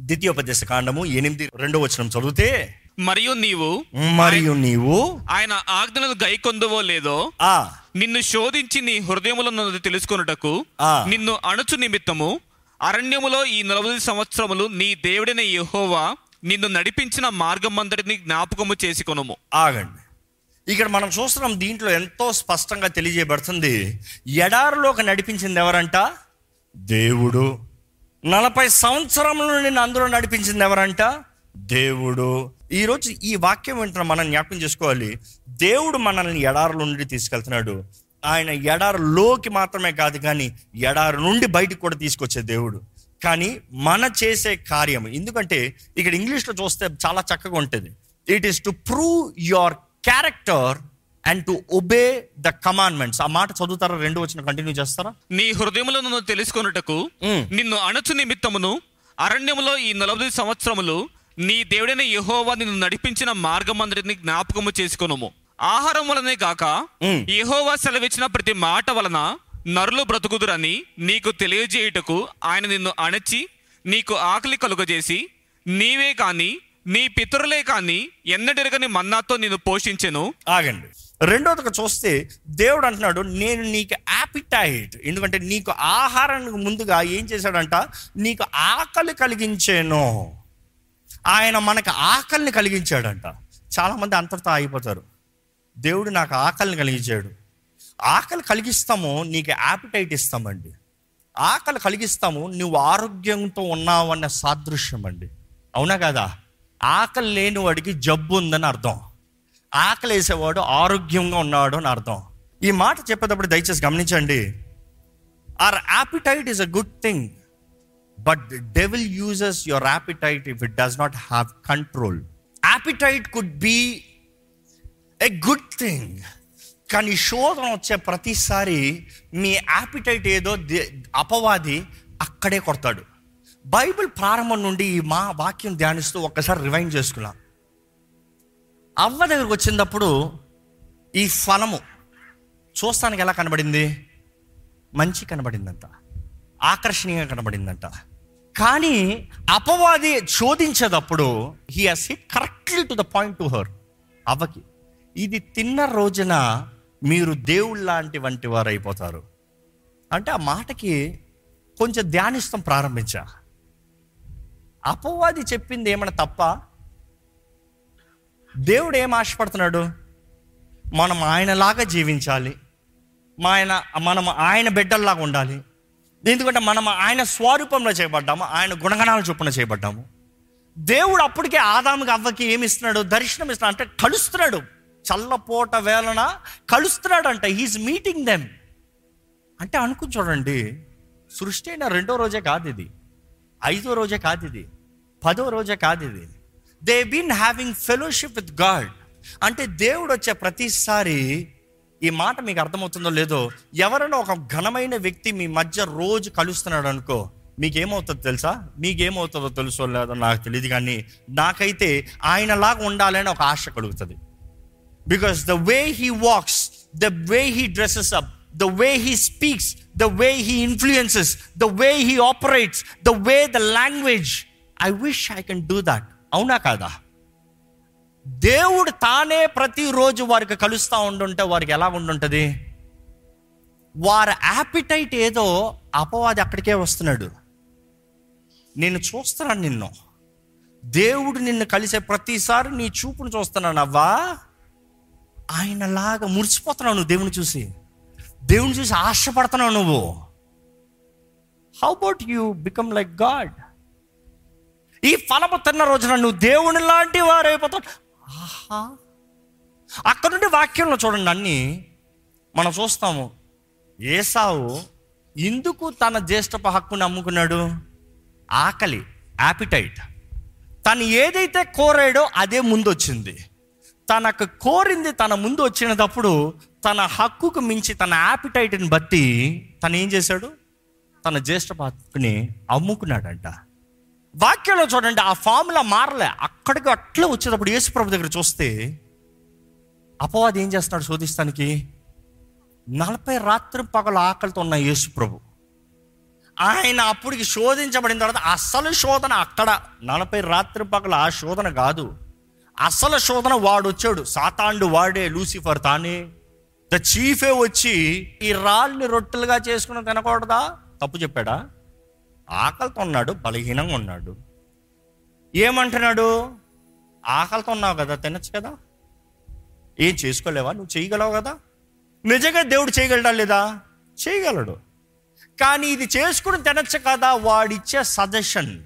ద్వితీయోపదేశ కాండము ఎనిమిది రెండో వచనం చదివితే మరియు నీవు మరియు నీవు ఆయన ఆజ్ఞలను గైకొందువో లేదో ఆ. నిన్ను శోధించి నీ హృదయములను తెలుసుకొనుటకు. నిన్ను అణుచు నిమిత్తము అరణ్యములో ఈ నలభై సంవత్సరములు నీ దేవుడైన యెహోవా నిన్ను నడిపించిన మార్గమందరిని జ్ఞాపకము చేసుకొనుము. ఆగండి. ఇక్కడ మనం చూస్తున్నాం దీంట్లో ఎంతో స్పష్టంగా తెలియజేయబడుతుంది ఎడారిలోకి నడిపించింది ఎవరంట? దేవుడు. నలభై సంవత్సరముల నుండి అందులో నడిపించింది ఎవరంట? దేవుడు. ఈరోజు ఈ వాక్యం వింటున్న మనం జ్ఞాపకం చేసుకోవాలి. దేవుడు మనల్ని ఎడారుల నుండి తీసుకెళ్తున్నాడు. ఆయన ఎడారులోకి మాత్రమే కాదు కానీ ఎడారి నుండి బయటకు కూడా తీసుకొచ్చే దేవుడు. కానీ మన చేసే కార్యం ఎందుకంటే ఇక్కడ ఇంగ్లీష్లో చూస్తే చాలా చక్కగా ఉంటుంది. It is to prove your character and to obey the commandments ఆ మాట చదువుతారా? రెండు వచ్చిన కంటిన్యూ చేస్తారా? నీ హృదయములను తెలుసుకొనుటకు మ్. నిన్ను అణచు నిమిత్తమును అరణ్యములో ఈ నలభై సంవత్సరములు నీ దేవుడైన యెహోవా నిన్ను నడిపించిన మార్గమందరిని జ్ఞాపకము చేసుకొనుము. ఆహారం వలనే కాక. యెహోవా సెలవిచ్చిన ప్రతి మాట వలన నరులు బ్రతుకుదురని నీకు తెలియజేయుటకు ఆయన నిన్ను అణచి నీకు ఆకలి కలుగజేసి నీవే కాని నీ పితరులే కాని ఎన్నడెరగని మన్నాతో నిన్ను పోషించెను. ఆగండి. రెండోదిగా చూస్తే దేవుడు అంటున్నాడు నేను నీకు యాపిటైట్ ఎందుకంటే నీకు ఆహారానికి ముందుగా ఏం చేశాడంట నీకు ఆకలి కలిగించాను. ఆయన మనకు ఆకలిని కలిగించాడంట. చాలామంది అంతటితో ఆగిపోతారు. దేవుడు నాకు ఆకలిని కలిగించాడు. ఆకలి కలిగిస్తాము నీకు యాపిటైట్ ఇస్తామండి. ఆకలి కలిగిస్తాము నువ్వు ఆరోగ్యంతో ఉన్నావు అన్న సాదృశ్యం అండి అవునా కదా? ఆకలి లేని వాడికి జబ్బు ఉందని అర్థం. ఆకలి వేసేవాడు ఆరోగ్యంగా ఉన్నాడు అని అర్థం. ఈ మాట చెప్పేటప్పుడు దయచేసి గమనించండి. Our appetite is a good thing but devil uses your appetite if it does not have control appetite could be a good thing కానీ శోధన వచ్చే ప్రతిసారి మీ యాపిటైట్ ఏదో అపవాది అక్కడే కొడతాడు. బైబిల్ ప్రారంభం నుండి ఈ మా వాక్యం ధ్యానిస్తూ ఒక్కసారి రివైండ్ చేసుకున్నాం. అవ్వ దగ్గరకు వచ్చినప్పుడు ఈ ఫలము చూస్తానికి ఎలా కనబడింది? మంచి కనబడిందంట. ఆకర్షణీయంగా కనబడిందంట. కానీ అపవాది చోదించేటప్పుడు he has hit correctly to the point to her అవ్వకి. ఇది తిన్న రోజున మీరు దేవుళ్ళ లాంటి వంటి వారు అయిపోతారు అంటే ఆ మాటకి కొంచెం ధ్యానిస్తాం ప్రారంభించా. అపవాది చెప్పింది ఏమైనా తప్ప దేవుడు ఏం ఆశపడుతున్నాడు? మనం ఆయనలాగా జీవించాలి. మా ఆయన మనం ఆయన బిడ్డల్లాగా ఉండాలి. ఎందుకంటే మనం ఆయన స్వరూపంలో చేయబడ్డాము ఆయన గుణగణాల చొప్పున చేయబడ్డాము. దేవుడు అప్పటికే ఆదాముకి అవ్వకి ఏమి ఇస్తున్నాడు? దర్శనం ఇస్తున్నాడు. అంటే కలుస్తున్నాడు. చల్లపోట వేళన కలుస్తున్నాడు అంట హీఈస్ మీటింగ్ దెమ్ అంటే అనుకుని చూడండి సృష్టి అయిన రెండో రోజే కాదు ఇది. ఐదో రోజే కాదు ఇది. పదో రోజే కాదు ఇది. They been having fellowship with God అంటే దేవుడు వచ్చే ప్రతిసారి ఈ మాట మీకు అర్థమవుతుందో లేదో ఎవరైనా ఒక ఘనమైన వ్యక్తి మీ మధ్య రోజు కలుస్తున్నాడు అనుకో మీకేమవుతుందో తెలుసా? మీకేమవుతుందో తెలుసో లేదో నాకు తెలియదు కానీ నాకైతే ఆయనలాగా ఉండాలని ఒక ఆశ కలుగుతుంది. Because the way he walks, the way he dresses up, the way he speaks, the way he influences, the way he operates, the way the language, I wish I can do that. అవునా కాదా? దేవుడు తానే ప్రతిరోజు వారికి కలుస్తూ ఉండుంటే వారికి ఎలా ఉండుంటుంది? వారి యాపిటైట్ ఏదో అపవాది అక్కడికే వస్తున్నాడు. నేను చూస్తున్నాను నిన్ను. దేవుడు నిన్ను కలిసే ప్రతిసారి నీ చూపును చూస్తున్నాను అవ్వా. ఆయనలాగా మురిసిపోతున్నావు నువ్వు దేవుని చూసి. దేవుని చూసి ఆశపడుతున్నావు నువ్వు. How about you become like God ఈ ఫలము తిన్న రోజున నువ్వు దేవుని లాంటి వారైపోతావు. ఆహా. అక్కడ నుండి వాక్యంలో చూడండి అన్ని. మనం చూస్తాము ఏసావు ఎందుకు తన జ్యేష్ఠప హక్కుని అమ్ముకున్నాడు? ఆకలి యాపిటైట్ తను ఏదైతే కోరాడో అదే ముందు వచ్చింది తనకు కోరింది తన ముందు వచ్చినప్పుడు తన హక్కుకు మించి తన యాపిటైట్ని బట్టి తను ఏం చేశాడు? తన జ్యేష్ఠ హక్కుని అమ్ముకున్నాడంట. వాక్యంలో చూడండి ఆ ఫార్ములా మారలే. అక్కడికి అట్లా వచ్చేటప్పుడు యేసుప్రభు దగ్గర చూస్తే అపవాది ఏం చేస్తున్నాడు శోధిస్తానికి? నలభై రాత్రి పగల ఆకలితో ఉన్న యేసుప్రభు ఆయన అప్పటికి శోధించబడిన తర్వాత అసలు శోధన అక్కడ. నలభై రాత్రి పగల ఆ శోధన కాదు. అసలు శోధన వాడు వచ్చాడు. సాతాండు వాడే లూసిఫర్ తానే. ద చీఫే వచ్చి ఈ రాళ్ళని రొట్టెలుగా చేసుకుని తినకూడదా? తప్పు చెప్పాడా? ఆకలితో ఉన్నాడు బలహీనంగా ఉన్నాడు. ఏమంటున్నాడు? ఆకలితో ఉన్నావు కదా తినచ్చు కదా? ఏం చేసుకోలేవా? నువ్వు చేయగలవు కదా? నిజంగా దేవుడు చేయగలడా లేదా? చేయగలడు. కానీ ఇది చేసుకుని తినచ్చు కదా వాడిచ్చే suggestion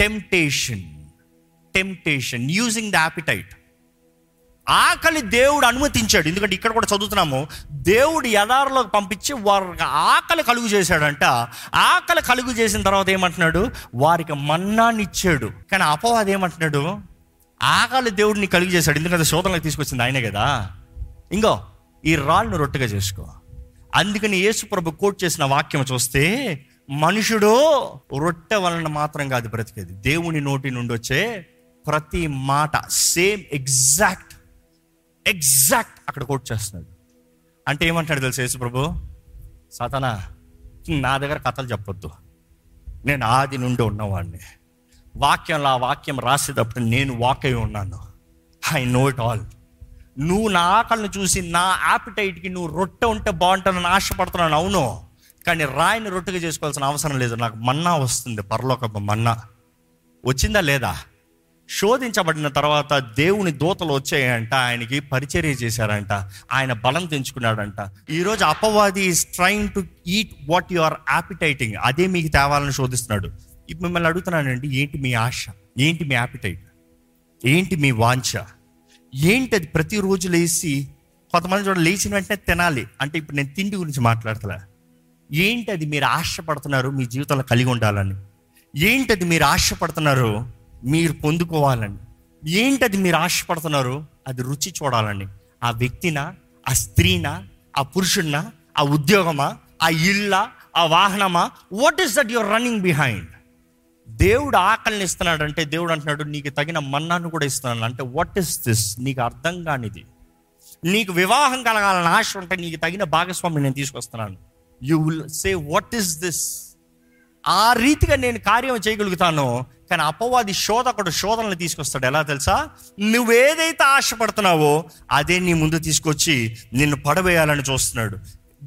temptation temptation using the appetite ఆకలి దేవుడు అనుమతించాడు. ఎందుకంటే ఇక్కడ కూడా చదువుతున్నాము దేవుడు ఎడారిలోకి పంపించి వారికి ఆకలి కలుగు చేశాడంట. ఆకలి కలుగు చేసిన తర్వాత ఏమంటున్నాడు? వారికి మన్నాన్ని ఇచ్చాడు. కానీ అపవాది ఏమంటున్నాడు? ఆకలి దేవుడిని కలుగు చేశాడు. ఎందుకంటే శోధనలకు తీసుకొచ్చింది ఆయనే కదా. ఇంకో ఈ రాళ్ళను రొట్టెగా చేసుకో. అందుకని యేసు ప్రభు కోట్ చేసిన వాక్యం చూస్తే మనుషుడు రొట్టె వలన మాత్రం కాదు బ్రతికేది. దేవుని నోటి నుండి వచ్చే ప్రతి మాట సేమ్ ఎగ్జాక్ట్ ఎగ్జాక్ట్ అక్కడ కోట్ చేస్తున్నాడు. అంటే ఏమంటాడు తెలుసు యేసు ప్రభు? సాతానా నా దగ్గర కథలు చెప్పొద్దు. నేను ఆది నుండి ఉన్నవాడిని వాక్యంలో ఆ వాక్యం రాసేటప్పుడు నేను వాక్ అయి ఉన్నాను. I know it all. నువ్వు నా ఆకలిని చూసి నా యాపిటైట్కి నువ్వు రొట్టె ఉంటే బాగుంటుందని ఆశపడుతున్నాను అవును. కానీ రాయిని రొట్టెగా చేసుకోవాల్సిన అవసరం లేదు. నాకు మన్నా వస్తుంది పరలోక మన్నా. వచ్చిందా లేదా? శోధించబడిన తర్వాత దేవుని దూతలు వచ్చాయంట ఆయనకి పరిచర్య చేశారంట ఆయన బలం తెంచుకున్నాడంట. ఈరోజు అపవాది is trying to eat what you are appetiting అదే మీకు తేవాలని శోధిస్తున్నాడు. ఇప్పుడు మిమ్మల్ని అడుగుతున్నానండి ఏంటి మీ ఆశ? ఏంటి మీ యాపిటైట్ ఏంటి మీ వాంఛ? ఏంటి అది ప్రతిరోజు లేచి కొంతమంది చూడ లేచిన వెంటనే తినాలి. అంటే ఇప్పుడు నేను తిండి గురించి మాట్లాడతలే. ఏంటి అది మీరు ఆశపడుతున్నారు మీ జీవితంలో కలిగి ఉండాలని? ఏంటి అది మీరు ఆశపడుతున్నారు? మీరు పొందుకోవాలని ఏంటది మీరు ఆశపడుతున్నారు? అది రుచి చూడాలని ఆ వ్యక్తినా ఆ స్త్రీనా ఆ పురుషుడినా ఆ ఉద్యోగమా ఆ ఇళ్ళ ఆ వాహనమా what is that your running behind దేవుడు ఆకలిని ఇస్తున్నాడు అంటే దేవుడు అంటున్నాడు నీకు తగిన మన్నాను కూడా ఇస్తున్నాను. అంటే వాట్ ఇస్ దిస్ నీకు అర్థం కానిది. నీకు వివాహం కలగాలని ఆశ ఉంటే నీకు తగిన భాగస్వామి నేను తీసుకొస్తున్నాను. You will say what is this ఆ రీతిగా నేను కార్యం చేయగలుగుతాను కానీ అపవాది శోధకుడు శోధనలు తీసుకొస్తాడు. ఎలా తెలుసా? నువ్వేదైతే ఆశపడుతున్నావో అదే నీ ముందు తీసుకొచ్చి నిన్ను పడవేయాలని చూస్తున్నాడు.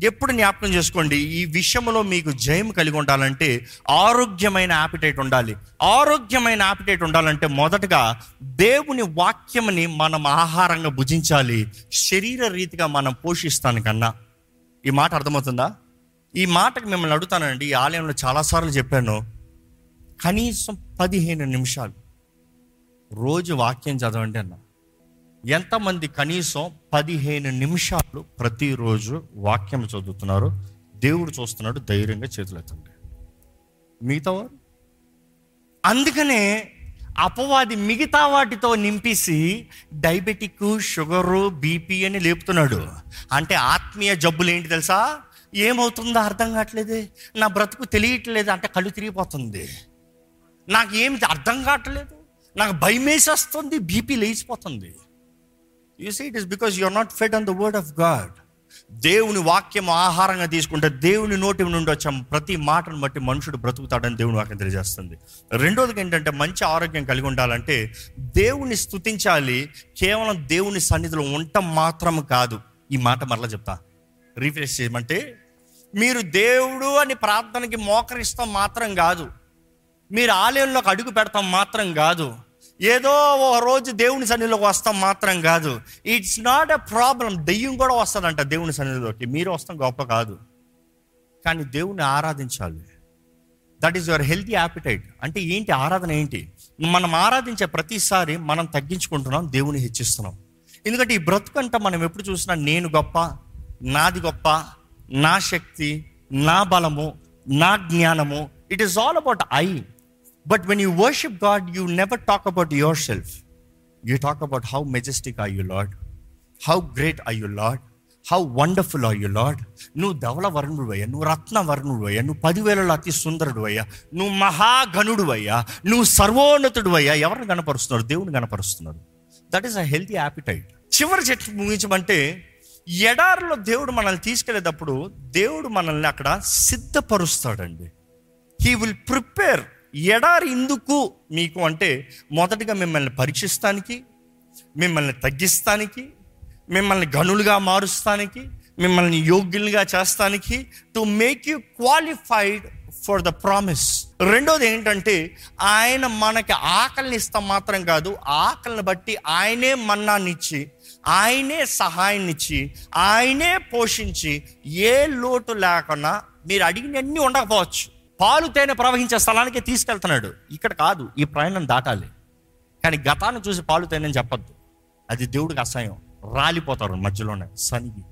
ఎప్పుడు జ్ఞాపకం చేసుకోండి ఈ విషయంలో మీకు జయం కలిగి ఉండాలంటే ఆరోగ్యమైన యాపిటైట్ ఉండాలి. ఆరోగ్యమైన యాపిటైట్ ఉండాలంటే మొదటగా దేవుని వాక్యముని మనం ఆహారంగా భుజించాలి. శరీర రీతిగా మనం పోషిస్తాను కన్నా. ఈ మాట అర్థమవుతుందా? ఈ మాటకు మిమ్మల్ని అడుగుతానండి ఈ ఆలయంలో చాలాసార్లు చెప్పాను. కనీసం పదిహేను నిమిషాలు. రోజు వాక్యం చదవండి అన్న. ఎంతమంది కనీసం పదిహేను నిమిషాలు ప్రతిరోజు వాక్యం చదువుతున్నారు? దేవుడు చూస్తున్నాడు ధైర్యంగా చేతులెత్తండి మిగతా వారు? అందుకనే అపవాది మిగతా వాటితో నింపేసి డయాబెటిక్ షుగరు బీపీ అని లేపుతున్నాడు. అంటే ఆత్మీయ జబ్బులు ఏంటి తెలుసా? ఏమవుతుందో అర్థం కావట్లేదు. నా బ్రతుకు తెలియట్లేదు అంటే కళ్ళు తిరిగిపోతుంది. నాకు ఏమి అర్థం కావట్లేదు. నాకు భయం వేసేస్తుంది BP లేచిపోతుంది. You see it is because you are not fed on the word of God దేవుని వాక్యం ఆహారంగా తీసుకుంటే దేవుని నోటి నుండి వచ్చాం ప్రతి మాటను బట్టి మనుషుడు బ్రతుకుతాడని దేవుని వాక్యం తెలియజేస్తుంది. రెండోది ఏంటంటే మంచి ఆరోగ్యం కలిగి ఉండాలంటే దేవుని స్తుతించాలి. కేవలం దేవుని సన్నిధిలో ఉండటం మాత్రం కాదు. ఈ మాట మరలా చెప్తా. రీఫ్రెష్ చేయమంటే మీరు దేవుడు అని ప్రార్థనకి మోకరిస్తాం మాత్రం కాదు. మీరు ఆలయంలోకి అడుగు పెడతాం మాత్రం కాదు. ఏదో ఓ రోజు దేవుని సన్నిధిలోకి వస్తాం మాత్రం కాదు. ఇట్స్ నాట్ ఎ ప్రాబ్లం దెయ్యం కూడా వస్తుందంట దేవుని సన్నిధిలోకి. మీరు వస్తాం గొప్ప కాదు. కానీ దేవుని ఆరాధించాలి. That is your healthy appetite అంటే ఏంటి? ఆరాధన ఏంటి? మనం ఆరాధించే ప్రతిసారి మనం తగ్గించుకుంటున్నాం దేవుని హెచ్చిస్తున్నాం. ఎందుకంటే ఈ బ్రతుకంట మనం ఎప్పుడు చూసినా నేను గొప్ప నాది గొప్ప నా శక్తి నా బలము నా జ్ఞానము it is all about I but when you worship God you never talk about yourself you talk about how majestic I you Lord how great I you Lord how wonderful are you Lord నువ్వు ధవల వర్ణుడు అయ్యా నువ్వు రత్న వర్ణుడు అయ్యా నువ్వు పదివేలలో అతి సుందరుడు అయ్యా నువ్వు మహాగణుడు అయ్యా నువ్వు సర్వోన్నతుడు అయ్యా ఎవరిని కనపరుస్తున్నారు దేవుని కనపరుస్తున్నారు that is a healthy appetite చివరి చెట్టు ముగించమంటే ఎడారిలో దేవుడు మనల్ని తీసుకెళ్ళేటప్పుడు దేవుడు మనల్ని అక్కడ సిద్ధపరుస్తాడండి. హీ విల్ ప్రిపేర్ ఎడారి ఎందుకు మీకు అంటే మొదటగా మిమ్మల్ని పరీక్షిస్తానికి మిమ్మల్ని తగ్గిస్తానికి మిమ్మల్ని గనులుగా మారుస్తానికి మిమ్మల్ని యోగ్యులుగా చేస్తానికి to make you qualified for the promise రెండోది ఏంటంటే ఆయన మనకి ఆకలిని ఇస్తాం మాత్రం కాదు ఆకలిని బట్టి ఆయనే మన్నాన్నిచ్చి ఆయనే సహాయాన్నిచ్చి ఆయనే పోషించి ఏ లోటు లేకుండా మీరు అడిగినన్నీ ఉండకపోవచ్చు. పాలు తేనె ప్రవహించే స్థలానికి తీసుకెళ్తున్నాడు. ఇక్కడ కాదు ఈ ప్రయాణం దాటాలి. కానీ గతాన్ని చూసి పాలు తేనని చెప్పొద్దు. అది దేవుడికి అసహ్యం. రాలిపోతారు మధ్యలోనే సనిగి.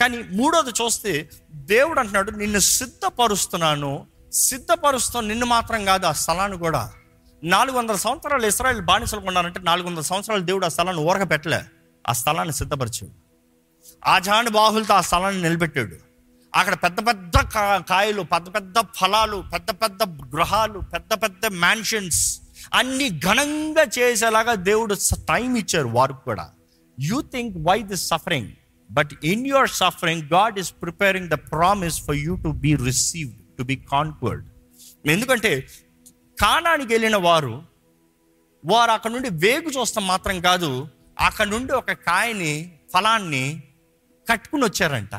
కానీ మూడోది చూస్తే దేవుడు అంటున్నాడు నిన్ను సిద్ధపరుస్తున్నాను. సిద్ధపరుస్తాను నిన్ను మాత్రం కాదు ఆ స్థలాన్ని కూడా. నాలుగు వందల సంవత్సరాలు ఇస్రాయల్ బానిసలు కొన్నారంటే నాలుగు వందల సంవత్సరాలు దేవుడు ఆ స్థలాన్ని ఊరక పెట్టలే ఆ స్థలాన్ని సిద్ధపరిచాడు. ఆజాను బాహులతో ఆ స్థలాన్ని నిలబెట్టాడు. అక్కడ పెద్ద పెద్ద కా- కాయలు పెద్ద పెద్ద ఫలాలు పెద్ద పెద్ద గృహాలు పెద్ద పెద్ద మ్యాన్షన్స్ అన్ని ఘనంగా చేసేలాగా దేవుడు టైం ఇచ్చారు వారికి కూడా. You think why this suffering but in your suffering God is preparing the promise for you to be received to be conquered ఎందుకంటే కానానికి వెళ్ళిన వారు వారు అక్కడ నుండి వేగు చూస్తాం మాత్రం కాదు అక్కడ నుండి ఒక కాయని ఫలాన్ని కట్టుకుని వచ్చారంట.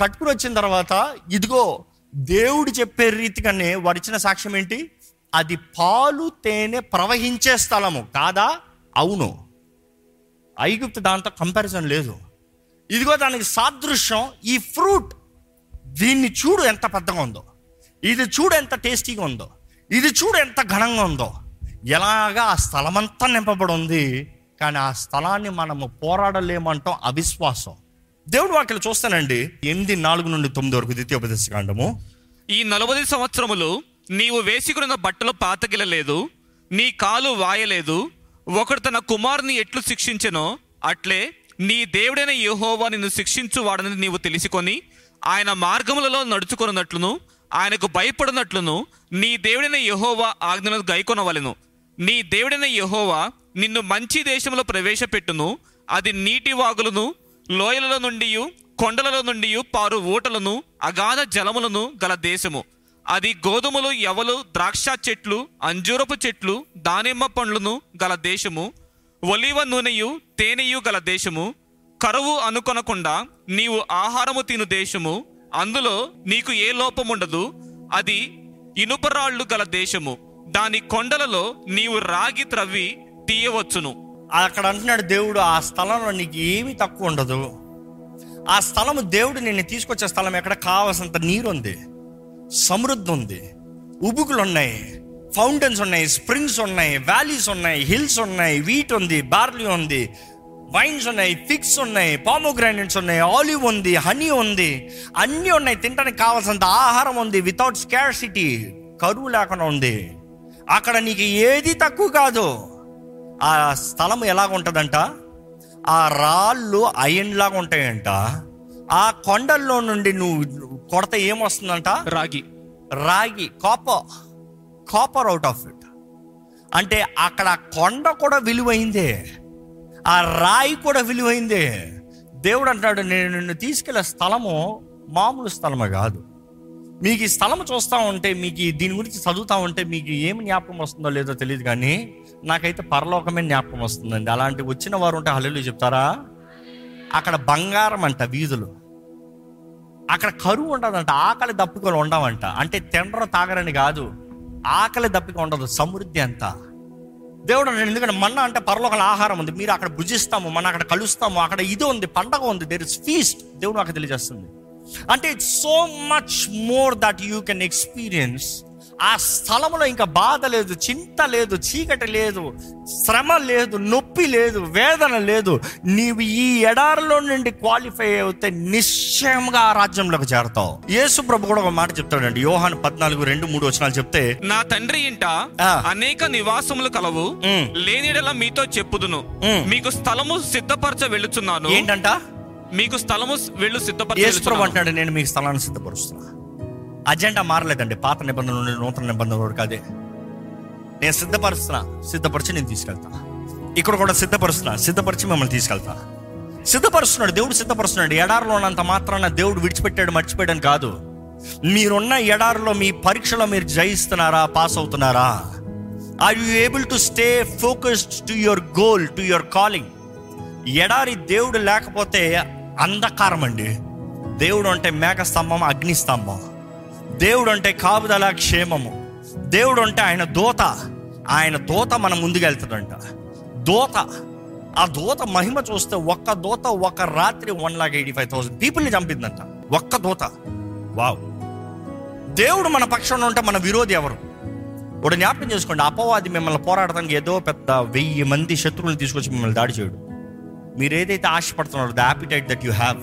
కట్టుకుని వచ్చిన తర్వాత ఇదిగో దేవుడు చెప్పే రీతిగానే వారు ఇచ్చిన సాక్ష్యం ఏంటి? అది పాలు తేనె ప్రవహించే స్థలము. కాదా? అవును. ఐగుప్తు దాంతో కంపారిజన్ లేదు. ఇదిగో దానికి సాదృశ్యం ఈ ఫ్రూట్ దీన్ని చూడు ఎంత పెద్దగా ఉందో. ఇది చూడు ఎంత టేస్టీగా ఉందో. ఇది చూడు ఎంత ఘనంగా ఉందో. ఎలాగా ఆ స్థలమంతా నింపబడి ఉంది? కానీ ఆ స్థలాన్ని మనము పోరాడలేమంటాం అవిశ్వాసం. దేవుడు వాక్యలు చూస్తానండి. ఎనిమిది నాలుగు నుండి తొమ్మిది వరకు ద్వితీయోపదేశ కాండము. ఈ నలభై సంవత్సరములు నీవు వేసుకున్న బట్టలు పాతగిలలేదు నీ కాలు వాయలేదు ఒకడు తన కుమారుని ఎట్లు శిక్షించెనో అట్లే నీ దేవుడైన యహోవా నిన్ను శిక్షించు వాడని నీవు తెలుసుకొని ఆయన మార్గములలో నడుచుకున్నట్లును ఆయనకు భయపడినట్లును నీ దేవుడైన యహోవా ఆజ్ఞను గైకొనవలెను. నీ దేవుడైన యహోవా నిన్ను మంచి దేశంలో ప్రవేశపెట్టును. అది నీటి వాగులను లోయలలో నుండి కొండలలో నుండి పారు ఊటలను అగాధ జలములను గల దేశము. అది గోధుమలు ఎవలు ద్రాక్ష చెట్లు అంజూరపు చెట్లు దానిమ్మ పండ్లను గల దేశము. ఒలివ నూనెయు తేనెయు గల దేశము. కరువు అనుకొనకుండా నీవు ఆహారము తిను దేశము. అందులో నీకు ఏ లోపముండదు. అది ఇనుపరాళ్ళు గల దేశము. దాని కొండలలో నీవు రాగి త్రవ్వి తీయవచ్చును. అక్కడ అంటున్నాడు దేవుడు ఆ స్థలంలో నీకు ఏమీ తక్కువ ఉండదు. ఆ స్థలము దేవుడు నిన్ను తీసుకొచ్చే స్థలం ఎక్కడ? కావాల్సినంత నీరు ఉంది సమృద్ధి ఉంది ఉబుకులు ఉన్నాయి ఫౌంటైన్స్ ఉన్నాయి స్ప్రింగ్స్ ఉన్నాయి వ్యాలీస్ ఉన్నాయి హిల్స్ ఉన్నాయి వీట్ ఉంది బార్లీ ఉంది వైన్స్ ఉన్నాయి ఫిక్స్ ఉన్నాయి పామోగ్రానైట్స్ ఉన్నాయి ఆలివ్ ఉంది హనీ ఉంది అన్నీ ఉన్నాయి. తినడానికి కావాల్సినంత ఆహారం ఉంది వితౌట్ స్కార్సిటీ కరువు లేకుండా ఉంది. అక్కడ నీకు ఏది తక్కువ కాదు. ఆ స్థలం ఎలాగ ఉంటుందంట ఆ రాళ్ళు అయన్ లాగా ఉంటాయంట. ఆ కొండల్లో నుండి నువ్వు కొడత ఏమొస్తుందంట? రాగి. రాగి copper copper out of it. అంటే అక్కడ కొండ కూడా విలువైందే. ఆ రాయి కూడా విలువైందే. దేవుడు అంటాడు నేను నిన్ను తీసుకెళ్ళే స్థలము మామూలు స్థలమే కాదు. మీకు ఈ స్థలం చూస్తూ ఉంటే మీకు దీని గురించి చదువుతూ ఉంటే మీకు ఏమి జ్ఞాపకం వస్తుందో లేదో తెలియదు కానీ నాకైతే పరలోకమే జ్ఞాపకం వస్తుందండి. అలాంటి వచ్చిన వారు ఉంటే హల్లు చెప్తారా? అక్కడ బంగారం అంట వీధులు. అక్కడ కరువు ఉండదంట ఆకలి దప్పికొని ఉండవంట. అంటే తినరు తాగరని కాదు ఆకలి దప్పిక ఉండదు సమృద్ధి అంతా. దేవుడు ఎందుకంటే మన్న అంటే పరలోకల ఆహారం ఉంది మీరు అక్కడ భుజిస్తాము మన అక్కడ కలుస్తాము అక్కడ ఇది ఉంది పండగ ఉంది దేర్ ఇస్ ఫీస్ట్ దేవుడు నాకు తెలియజేస్తుంది. అంటే it's so much more that you can experience ఆ స్థలంలో ఇంకా బాధ లేదు చింత లేదు చీకటి లేదు శ్రమ లేదు నొప్పి లేదు వేదన లేదు నీవు ఈ ఎడారిలో నుండి క్వాలిఫై అవుతే నిశ్చయంగా ఆ రాజ్యంలోకి చేరతావు యేసు ప్రభు కూడా ఒక మాట చెప్తాడండి యోహాన్ పద్నాలుగు రెండు మూడు వచనాలు చెప్తే నా తండ్రి ఇంట. అనేక నివాసములు కలవు. లేనిడలా మీతో చెప్పుదును. మీకు స్థలము సిద్ధపరచ వెళ్ళుచున్నాను ఏంటంట మీకు స్థలము వెళ్ళు సిద్ధపరచ. అంటాడు నేను మీకు స్థలాన్ని సిద్ధపరుస్తున్నా అజెండా మారలేదండి. పాత నిబంధన నుండి నూతన నిబంధన వరకు అదే నేను సిద్ధపరుస్తున్నా. సిద్ధపరిచి నేను తీసుకెళ్తా. ఇక్కడ కూడా సిద్ధపరుస్తున్నా. సిద్ధపరిచి మిమ్మల్ని తీసుకెళ్తా. సిద్ధపరుస్తున్నాడు. దేవుడు సిద్ధపరుస్తున్నాడు. ఎడారిలో ఉన్నంత మాత్రాన దేవుడు విడిచిపెట్టాడు మర్చిపోయాడని కాదు. మీరున్న ఎడారిలో మీ పరీక్షలో మీరు జయిస్తున్నారా పాస్ అవుతున్నారా? Are you able to stay focused to your goal to your calling ఎడారి దేవుడు లేకపోతే అంధకారం అండి దేవుడు అంటే మేఘస్తంభం అగ్నిస్తంభం. దేవుడు అంటే కాపుదల క్షేమము. దేవుడు అంటే ఆయన దోత. ఆయన దోత మన ముందుకెళ్తుందంట దోత. ఆ దోత మహిమ చూస్తే ఒక్క దోత ఒక్క రాత్రి one lakh eighty five thousand పీపుల్ని చంపిందంట. ఒక్క దోత. వావ్. దేవుడు మన పక్షంలో ఉంటే మన విరోధి ఎవరు? ఇప్పుడు జ్ఞాపకం చేసుకోండి. అపవాది మిమ్మల్ని పోరాడటానికి ఏదో పెద్ద వెయ్యి మంది శత్రువులు తీసుకొచ్చి మిమ్మల్ని దాడి చేయడు. మీరు ఏదైతే ఆశపడుతున్నారో the appetite that you have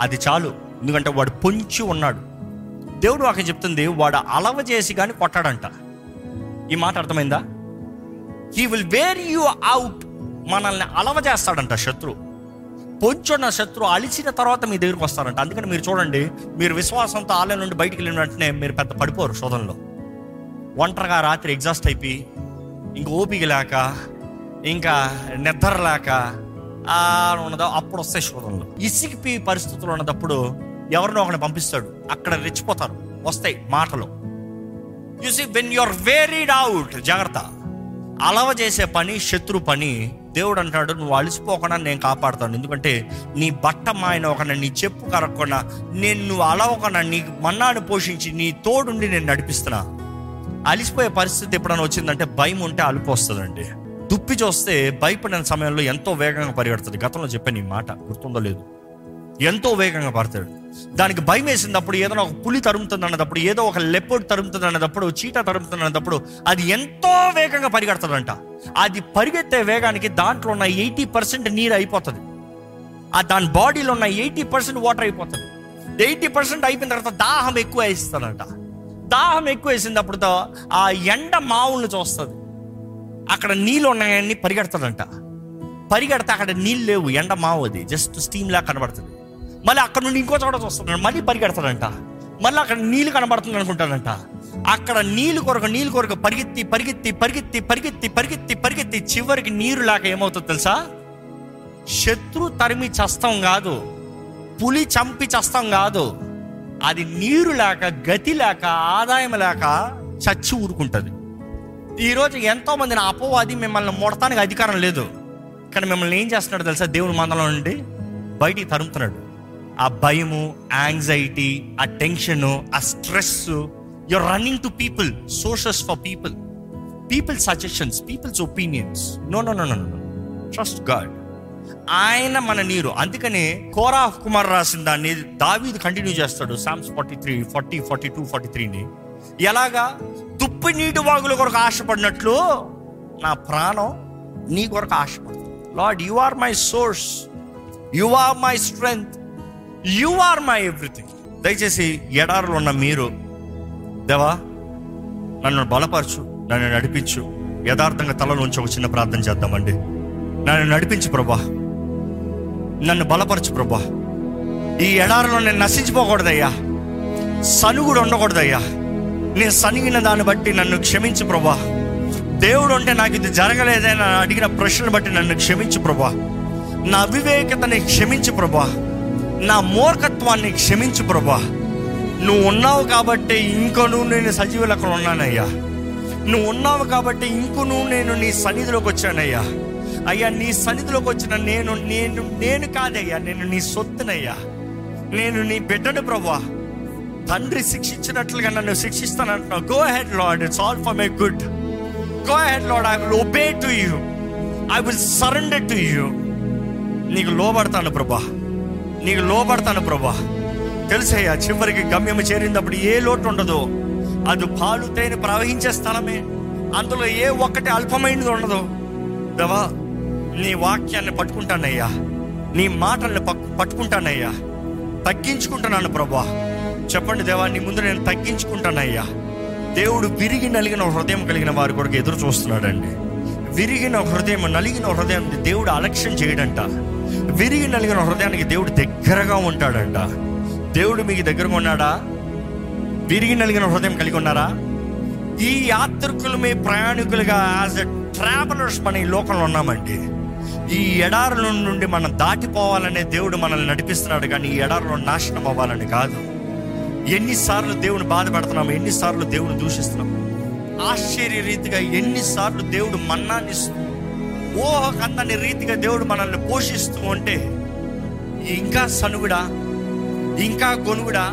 అది చాలు. ఎందుకంటే వాడు పొంచి ఉన్నాడు. దేవుడు అక్కడ చెప్తుంది వాడు అలవ చేసి కానీ కొట్టాడంట. ఈ మాట అర్థమైందా? He will wear you out మనల్ని అలవ చేస్తాడంట శత్రు. పొంచున్న శత్రు అలిచిన తర్వాత మీ దగ్గరికి వస్తారంట. అందుకని మీరు చూడండి మీరు విశ్వాసంతో ఆలయం నుండి బయటికి వెళ్ళిన వెంటనే మీరు పెద్ద పడిపోరు శోధనలో. ఒంటరిగా రాత్రి ఎగ్జాస్ట్ అయిపోయి ఇంక ఓపిక లేక ఇంకా నిద్ర లేక ఉన్నదో అప్పుడు వస్తాయి శోధనలు. ఇసిగిపోయి పరిస్థితులు ఉన్నదప్పుడు ఎవరినో ఒకరిని పంపిస్తాడు. అక్కడ రెచ్చిపోతారు. వస్తాయి మాటలు. You see when you're wearied out జాగ్రత్త. అలవ చేసే పని శత్రు పని దేవుడు అంటాడు నువ్వు అలసిపోకుండా నేను కాపాడుతాను. ఎందుకంటే నీ బట్ట మాయన ఒక నీ చెప్పు కరగకుండా నేను నువ్వు అలవకుండా నీ మన్నాను పోషించి నీ తోడుండి నేను నడిపిస్తున్నా. అలిసిపోయే పరిస్థితి ఎప్పుడైనా వచ్చిందంటే భయం ఉంటే అలుపు వస్తుందండి. దుప్పి చూస్తే భయపడిన సమయంలో ఎంతో వేగంగా పరిగెడుతుంది. గతంలో చెప్పాను ఈ మాట గుర్తుందో లేదు. ఎంతో వేగంగా పడతాడు. దానికి భయం వేసినప్పుడు ఏదైనా ఒక పులి తరుముతుంది అన్నప్పుడు ఏదో ఒక లెపోడ్ తరుముతుంది అన్నప్పుడు చీట తరుముతుంది అన్నప్పుడు అది ఎంతో వేగంగా పరిగెడుతుందంట. అది పరిగెత్తే వేగానికి దాంట్లో ఉన్న ఎయిటీ పర్సెంట్ నీరు అయిపోతుంది. ఆ దాని బాడీలో ఉన్న ఎయిటీ పర్సెంట్ వాటర్ అయిపోతుంది. ఎయిటీ పర్సెంట్ అయిపోయిన తర్వాత దాహం ఎక్కువ వేస్తుందంట దాహం ఎక్కువ వేసినప్పుడు ఆ ఎండ మావుల్ని చూస్తుంది. అక్కడ నీళ్ళు ఉన్నాయని పరిగెడతాడంట పరిగెడితే అక్కడ నీళ్ళు లేవు ఎండ మావు అది. జస్ట్ స్టీమ్ లా కనబడుతుంది. మళ్ళీ అక్కడ నుండి ఇంకో చోట చూస్తున్నాడు. మళ్ళీ పరిగెడతాడంట. మళ్ళీ అక్కడ నీళ్ళు కనబడుతుంది అనుకుంటాడంట. అక్కడ నీళ్ళు కొరకు నీళ్ళు కొరకు పరిగెత్తి పరిగెత్తి పరిగెత్తి పరిగెత్తి పరిగెత్తి పరిగెత్తి చివరికి నీరు లేక ఏమవుతుందో తెలుసా? శత్రు తరిమి చస్తాం కాదు. పులి చంపి చస్తాం కాదు. అది నీరు లేక గతి లేక ఆదాయం లేక చచ్చి ఊరుకుంటుంది. ఈరోజు ఎంతో మందిని అపవాది మిమ్మల్ని ముడతానికి అధికారం లేదు. కానీ మిమ్మల్ని ఏం చేస్తున్నాడు తెలుసా? దేవుని మందలో నుండి బయటికి తరుముతున్నాడు. ఆ భయము యాంగ్జైటీ ఆ టెన్షన్ ఆ stress you're running to people sources for people people suggestions people's opinions no no no no no trust God ఆయన మన నీరు. అందుకనే కోరా కుమార్ రాసిన దాన్ని దావీదు కంటిన్యూ చేస్తాడు. Psalms forty three forty forty two forty త్రీని ఎలాగా? తుప్పి నీటి వాగుల కొరకు ఆశపడినట్లు నా ప్రాణం నీ కొరకు ఆశపడుతుంది. Lord you are my source you are my strength you are my everything దయచేసి ఎడారులో ఉన్న మీరు దేవా నన్ను బలపరచు నన్ను నడిపించు. యథార్థంగా తలలోంచి ఒక చిన్న ప్రార్థన చేద్దామండి. నన్ను నడిపించు ప్రభా. నన్ను బలపరచు ప్రభా. ఈ ఎడారిలో నేను నశించిపోకూడదయ్యా. సనుగుడు ఉండకూడదయ్యా. నేను సనిగిన దాన్ని బట్టి నన్ను క్షమించు ప్రభా. దేవుడు అంటే నాకు ఇది జరగలేదని అడిగిన ప్రశ్నలు బట్టి నన్ను క్షమించు ప్రభా. నా అవివేకతని క్షమించు ప్రభా. నా మూర్ఖత్వాన్ని క్షమించు ప్రభా. నువ్వు ఉన్నావు కాబట్టి ఇంకొను నేను సజీవులకు ఉన్నానయ్యా. నువ్వు ఉన్నావు కాబట్టి ఇంకొను నేను నీ సన్నిధిలోకి వచ్చానయ్యా. అయ్యా నీ సన్నిధిలోకి వచ్చిన నేను నేను నేను కాదయ్యా నేను నీ సొత్తునయ్యా. నేను నీ బిడ్డను ప్రభా. తండ్రి శిక్షించినట్లుగా నన్ను శిక్షిస్తానంటున్నావు. Go ahead Lord it's all for my good go ahead Lord I will obey to you I will surrender to you నీకు లోబడతాను ప్రభా. నీకు లోబడతాను ప్రభా. తెలుసయ్యా చివరికి గమ్యం చేరినప్పుడు ఏ లోటు ఉండదు. అది పాలు తేనె ప్రవహించే స్థలమే. అందులో ఏ ఒక్కటి అల్పమైనది ఉండదు. దవా నీ వాక్యాన్ని పట్టుకుంటానయ్యా. నీ మాటల్ని పట్టుకుంటానయ్యా. తగ్గించుకుంటున్నాను ప్రభా. చెప్పండి దేవా నీ ముందు నేను తగ్గించుకుంటానయ్యా. దేవుడు విరిగి నలిగిన హృదయం కలిగిన వారి కొరకు ఎదురు చూస్తున్నాడండి. విరిగిన హృదయం నలిగిన హృదయం దేవుడు అలక్ష్యం చేయడంట. విరిగి నలిగిన హృదయానికి దేవుడు దగ్గరగా ఉంటాడంట. దేవుడు మీకు దగ్గరగా ఉన్నాడా? విరిగి నలిగిన హృదయం కలిగి ఉన్నారా? ఈ యాత్రికులు మీ ప్రయాణికులుగా యాజ్ ఎ ట్రావెలర్స్ మన ఈ లోకంలో ఉన్నామండి. ఈ ఎడారుల నుండి మనం దాటిపోవాలనే దేవుడు మనల్ని నడిపిస్తున్నాడు కానీ ఈ ఎడారులో నాశనం అవ్వాలని కాదు. ఎన్నిసార్లు దేవుని బాధపడుతున్నాము ఎన్నిసార్లు దేవుని దూషిస్తున్నాము. ఆశ్చర్య రీతిగా ఎన్నిసార్లు దేవుడు మన్నాన్ని ఇస్తూ ఊహకందని రీతిగా దేవుడు మనల్ని పోషిస్తూ ఉంటే ఇంకా సనుగుడా ఇంకా గొనుగుడా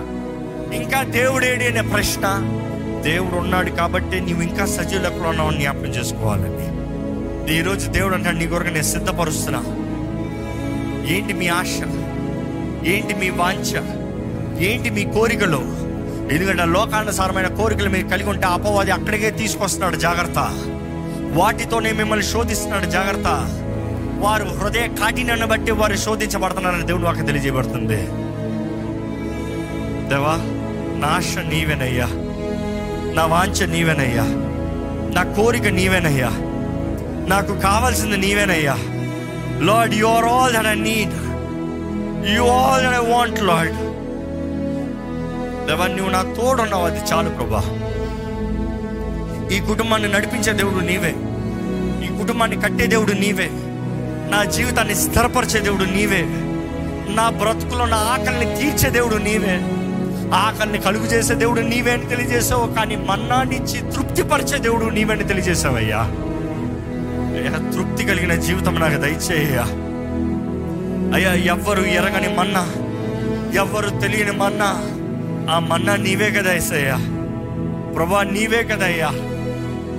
ఇంకా దేవుడేడి అనే ప్రశ్న దేవుడు ఉన్నాడు కాబట్టి నీవు ఇంకా సజీవులకు ఉన్నావు జ్ఞాపకం చేసుకోవాలండి. ఈరోజు దేవుడు అంటాడు నీ కొరకు నేను సిద్ధపరుస్తున్నా. ఏంటి మీ ఆశ? ఏంటి మీ వాంఛ? ఏంటి మీ కోరికలు? ఎందుకంటే లోకానుసారమైన కోరికలు మీరు కలిగి ఉంటే అపవాది అక్కడికే తీసుకొస్తున్నాడు జాగ్రత్త. వాటితోనే మిమ్మల్ని శోధిస్తున్నాడు జాగ్రత్త. వారు హృదయ కాఠిన్యాన్ని బట్టి వారు శోధించబడుతున్నారని దేవుడు వాకి తెలియజేయబడుతుంది. దేవా నా ఆశ నీవేనయ్యా. నా వాంఛ నీవేనయ్యా. నా కోరిక నీవేనయ్యా. నాకు కావాల్సింది నీవేనయ్యా. Lord you are all that I need you all that I want Lord దేవా నువ్వు నా తోడున్నావు అది చాలు ప్రభా. ఈ కుటుంబాన్ని నడిపించే దేవుడు నీవే. ఈ కుటుంబాన్ని కట్టే దేవుడు నీవే. నా జీవితాన్ని స్థిరపరిచే దేవుడు నీవే. నా బ్రతుకులో నా ఆకలిని తీర్చే దేవుడు నీవే. ఆకలిని కలుగు చేసే దేవుడు నీవే అని తెలియజేసావు కానీ మన్నానిచ్చి తృప్తిపరిచే దేవుడు నీవే అని తెలియజేసావయ్యా. అయ్యా తృప్తి కలిగిన జీవితం నాకు దయచేయ్యా. అయ్యా ఎవ్వరు ఎరగని మన్నా ఎవ్వరు తెలియని మన్నా ఆ మన్నా నీవే కదా ఏసయ్యా. ప్రభా నీవే కదయ్యా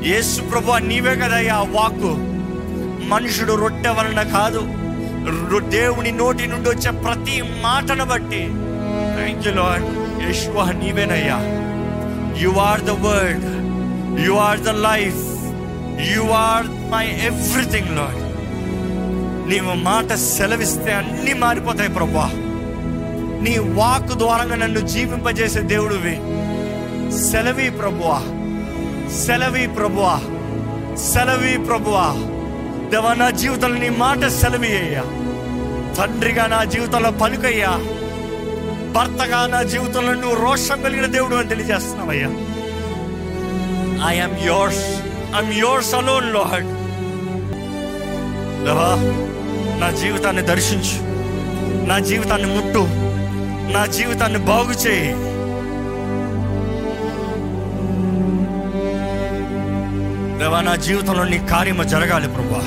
యేసు ప్రభు నీవే కదయ్యా వాక్కు. మనుషుడు రొట్టె వలన కాదు దేవుని నోటి నుండి వచ్చే ప్రతి మాటను బట్టి. థ్యాంక్ యూ లార్డ్ నీవేనయ్యా. You are the word you are the life you are my everything Lord నీవు మాట సెలవిస్తే అన్నీ మారిపోతాయి ప్రభా. నీ వాక్ ద్వారంగా నన్ను జీవింపజేసే దేవుడివి. సెలవి ప్రభువా. సెలవి ప్రభువా సెలవి ప్రభువా. దేవా నా జీవితంలో నీ మాట సెలవి అయ్యా. తండ్రిగా నా జీవితంలో పలుకయ్యా. భర్తగా నా జీవితంలో నువ్వు రోషం కలిగిన దేవుడు అని తెలియజేస్తున్నావయ్యా. I'm yours I'm yours alone Lord దేవా నా జీవితాన్ని దర్శించు. నా జీవితాన్ని ముట్టు. నా జీవితాన్ని బాగు చేయి. దేవా నా జీవితంలో నీ కార్యము జరగాలి ప్రభా.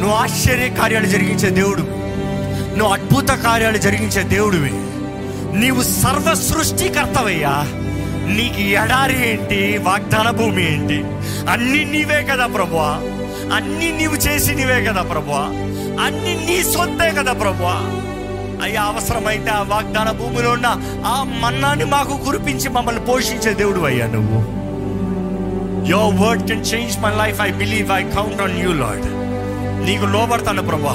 నువ్వు ఆశ్చర్య కార్యాలు జరిగించే దేవుడు. నువ్వు అద్భుత కార్యాలు జరిగించే దేవుడివి. నీవు సర్వ సృష్టికర్తవయ్యా. నీకు ఎడారి ఏంటి వాగ్దాన భూమి ఏంటి? అన్ని నీవే కదా ప్రభువా అన్ని నీవు చేసి నీవే కదా ప్రభువా అన్ని నీ సొంతే కదా ప్రభువా అయ్యా అవసరమైతే ఆ వాగ్దాన భూమిలో ఉన్న ఆ మన్నాన్ని మాకు కురిపించి మమ్మల్ని పోషించే దేవుడు అయ్యా నువ్వు. Your word can change my life I believe I count on you Lord నీకు లోబడతాను ప్రభా.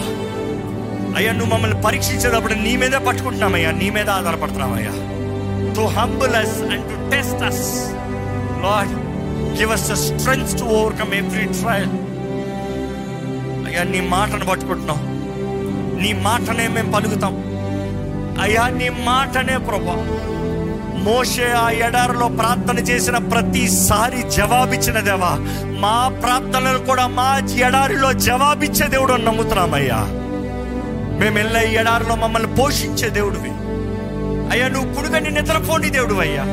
అయ్యా నువ్వు మమ్మల్ని పరీక్షించేటప్పుడు నీ మీదే పట్టుకుంటున్నామయ్యా నీ మీద ఆధారపడుతున్నామయ్యా to humble us and to test us Lord give us the strength to overcome every trial అయ్యా నీ మాటను పట్టుకుంటున్నాం. నీ మాటనే మేము పలుకుతాం. అయ్యా నీ మాటనే ప్రభా. మోషే ఆ ఎడారిలో ప్రార్థన చేసిన ప్రతిసారి జవాబిచ్చిన దేవా మా ప్రార్థనలు కూడా మా ఎడారిలో జవాబిచ్చే దేవుడు అని నమ్ముతున్నామయ్యా. మేము వెళ్ళే ఎడారిలో మమ్మల్ని పోషించే దేవుడివి. అయ్యా నువ్వు కుడుగని నిద్రపోని దేవుడు అయ్యా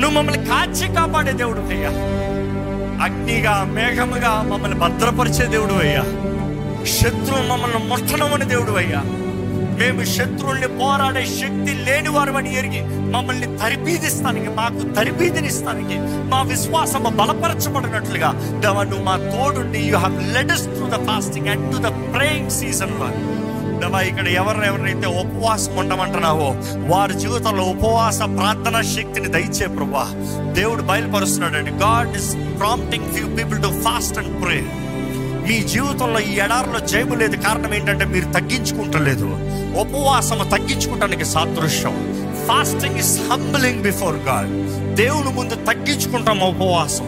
నువ్వు మమ్మల్ని కాచి కాపాడే దేవుడు అయ్యా అగ్నిగా మేఘముగా మమ్మల్ని భద్రపరిచే దేవుడు అయ్యా శత్రువు మమ్మల్ని ముట్టనమని దేవుడు అయ్యా మేము శత్రువుల్ని పోరాడే శక్తి లేని వారమని ఎరిగి మమ్మల్ని తరిపీదిస్తానికి మాకు తరిపీదినిస్తానికి మా విశ్వాసము బలపరచబడినట్లుగా దేవా నువ్వు మా తోడుండి you have led us to the fasting and to the praying season దేవా ఇక్కడ ఎవరిని ఎవరినైతే ఉపవాసం ఉండమంటున్నావో వారి జీవితంలో ఉపవాస ప్రార్థన శక్తిని దయచే ప్రభా దేవుడు బయలుపరుస్తున్నాడండి. God is prompting few people to fast and pray మీ జీవితంలో ఈ ఎడారిలో జయము లేదు కారణం ఏంటంటే మీరు తగ్గించుకుంటలేదు. ఉపవాసము తగ్గించుకుంటానికి సాదృశ్యం. Fasting is humbling before God దేవుని ముందు తగ్గించుకుంటాము ఉపవాసం.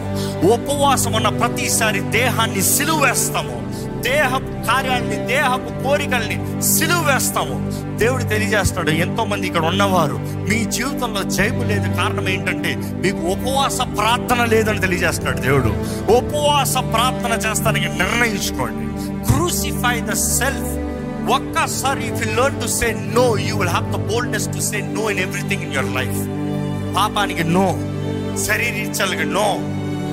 ఉపవాసం ఉన్న ప్రతిసారి దేహాన్ని సిలువేస్తాము. దేహపు కార్యాన్ని దేహపు కోరికల్ని సిలువ వేస్తాము. దేవుడు తెలియజేస్తాడు ఎంతో మంది ఇక్కడ ఉన్నవారు మీ జీవితంలో జైపు లేదు. కారణం ఏంటంటే మీకు ఉపవాస ప్రార్థన లేదని తెలియజేస్తున్నాడు దేవుడు. ఉపవాస ప్రార్థన చేస్తానికి నిర్ణయించుకోండి. క్రూసిఫై ద సెల్ఫ్ ఒక్కసారి if you learn to say no you will have the boldness to say no in everything in your life పాపానికి నో శరీరీచ్ఛలకి నో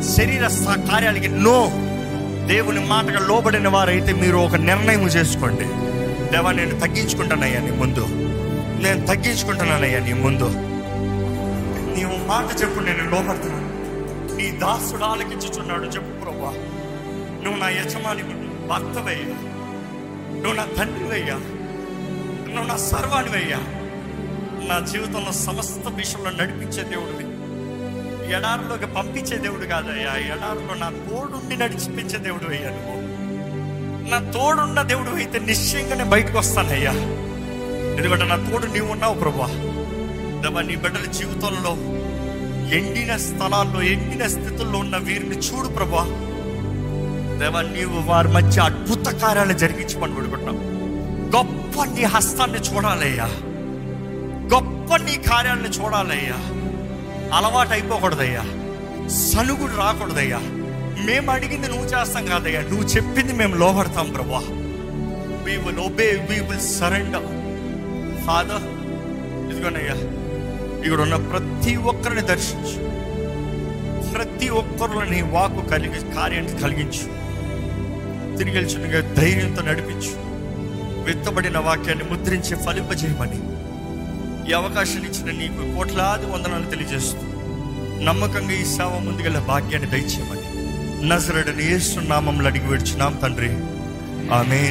శరీర స- కార్యాలకి నో దేవుని మాటగా లోబడిన వారైతే మీరు ఒక నిర్ణయం చేసుకోండి. దేవా నేను తగ్గించుకుంటానయ్యా నీ ముందు. నేను తగ్గించుకుంటున్నానయ్యా నీ ముందు. నీవు మాట చెప్పు నేను లోపడుతున్నాను నీ దాసుడు ఆలకించుచున్నాడు చెప్పు ప్రభా. నువ్వు నా యజమాని భర్తవయ్యా నువ్వు నా తండ్రివయ్యా. నువ్వు నా సర్వానివయ్యా. నా జీవితంలో సమస్త విషయంలో నడిపించే దేవుడివి. ఎడారిలోకి పంపించే దేవుడు కాదయ్యా. ఎడారిలో నా తోడుండి నడిచిపించే దేవుడు అయ్యా నువ్వు. నా తోడున్న దేవుడు అయితే నిశ్చయంగానే బయటకు వస్తానయ్యా. ఎందుకంటే నా తోడు నీవు ఉన్నావు ప్రభా దేవా నీ బిడ్డల జీవితంలో ఎండిన స్థలాల్లో ఎండిన స్థితుల్లో ఉన్న వీరిని చూడు ప్రభా దేవా నీవు వారి మధ్య అద్భుత కార్యాలు జరిగించి పని పెడుకుంటాం గొప్ప నీ హస్తాన్ని చూడాలయ్యా. గొప్ప నీ కార్యాలను చూడాలయ్యా. అలవాటు అయిపోకూడదయ్యా సనుగుడు రాకూడదయ్యా. మేము అడిగింది నువ్వు చేస్తాం కాదయ్యా. నువ్వు చెప్పింది మేము లోపడతాం ప్రభా we will obey we will surrender father ఇదిగోనయ్యా. ఇక్కడ ఉన్న ప్రతి ఒక్కరిని దర్శించు. ప్రతి ఒక్కరిలో నీ వాకు కలిగి కార్యాన్ని కలిగించు. తిరిగి ధైర్యంతో నడిపించు. విత్తబడిన వాక్యాన్ని ముద్రించి ఫలింపజేయమని. ఈ అవకాశం ఇచ్చిన నీకు కోట్లాది వందనాలు తెలియజేస్తూ నమ్మకంగా ఈ సేవ ముందుకెళ్ళే భాగ్యాన్ని దయచేయమని. నజరడని ఏసు నామంలో అడిగి విడుచున్నాం తండ్రి. ఆమె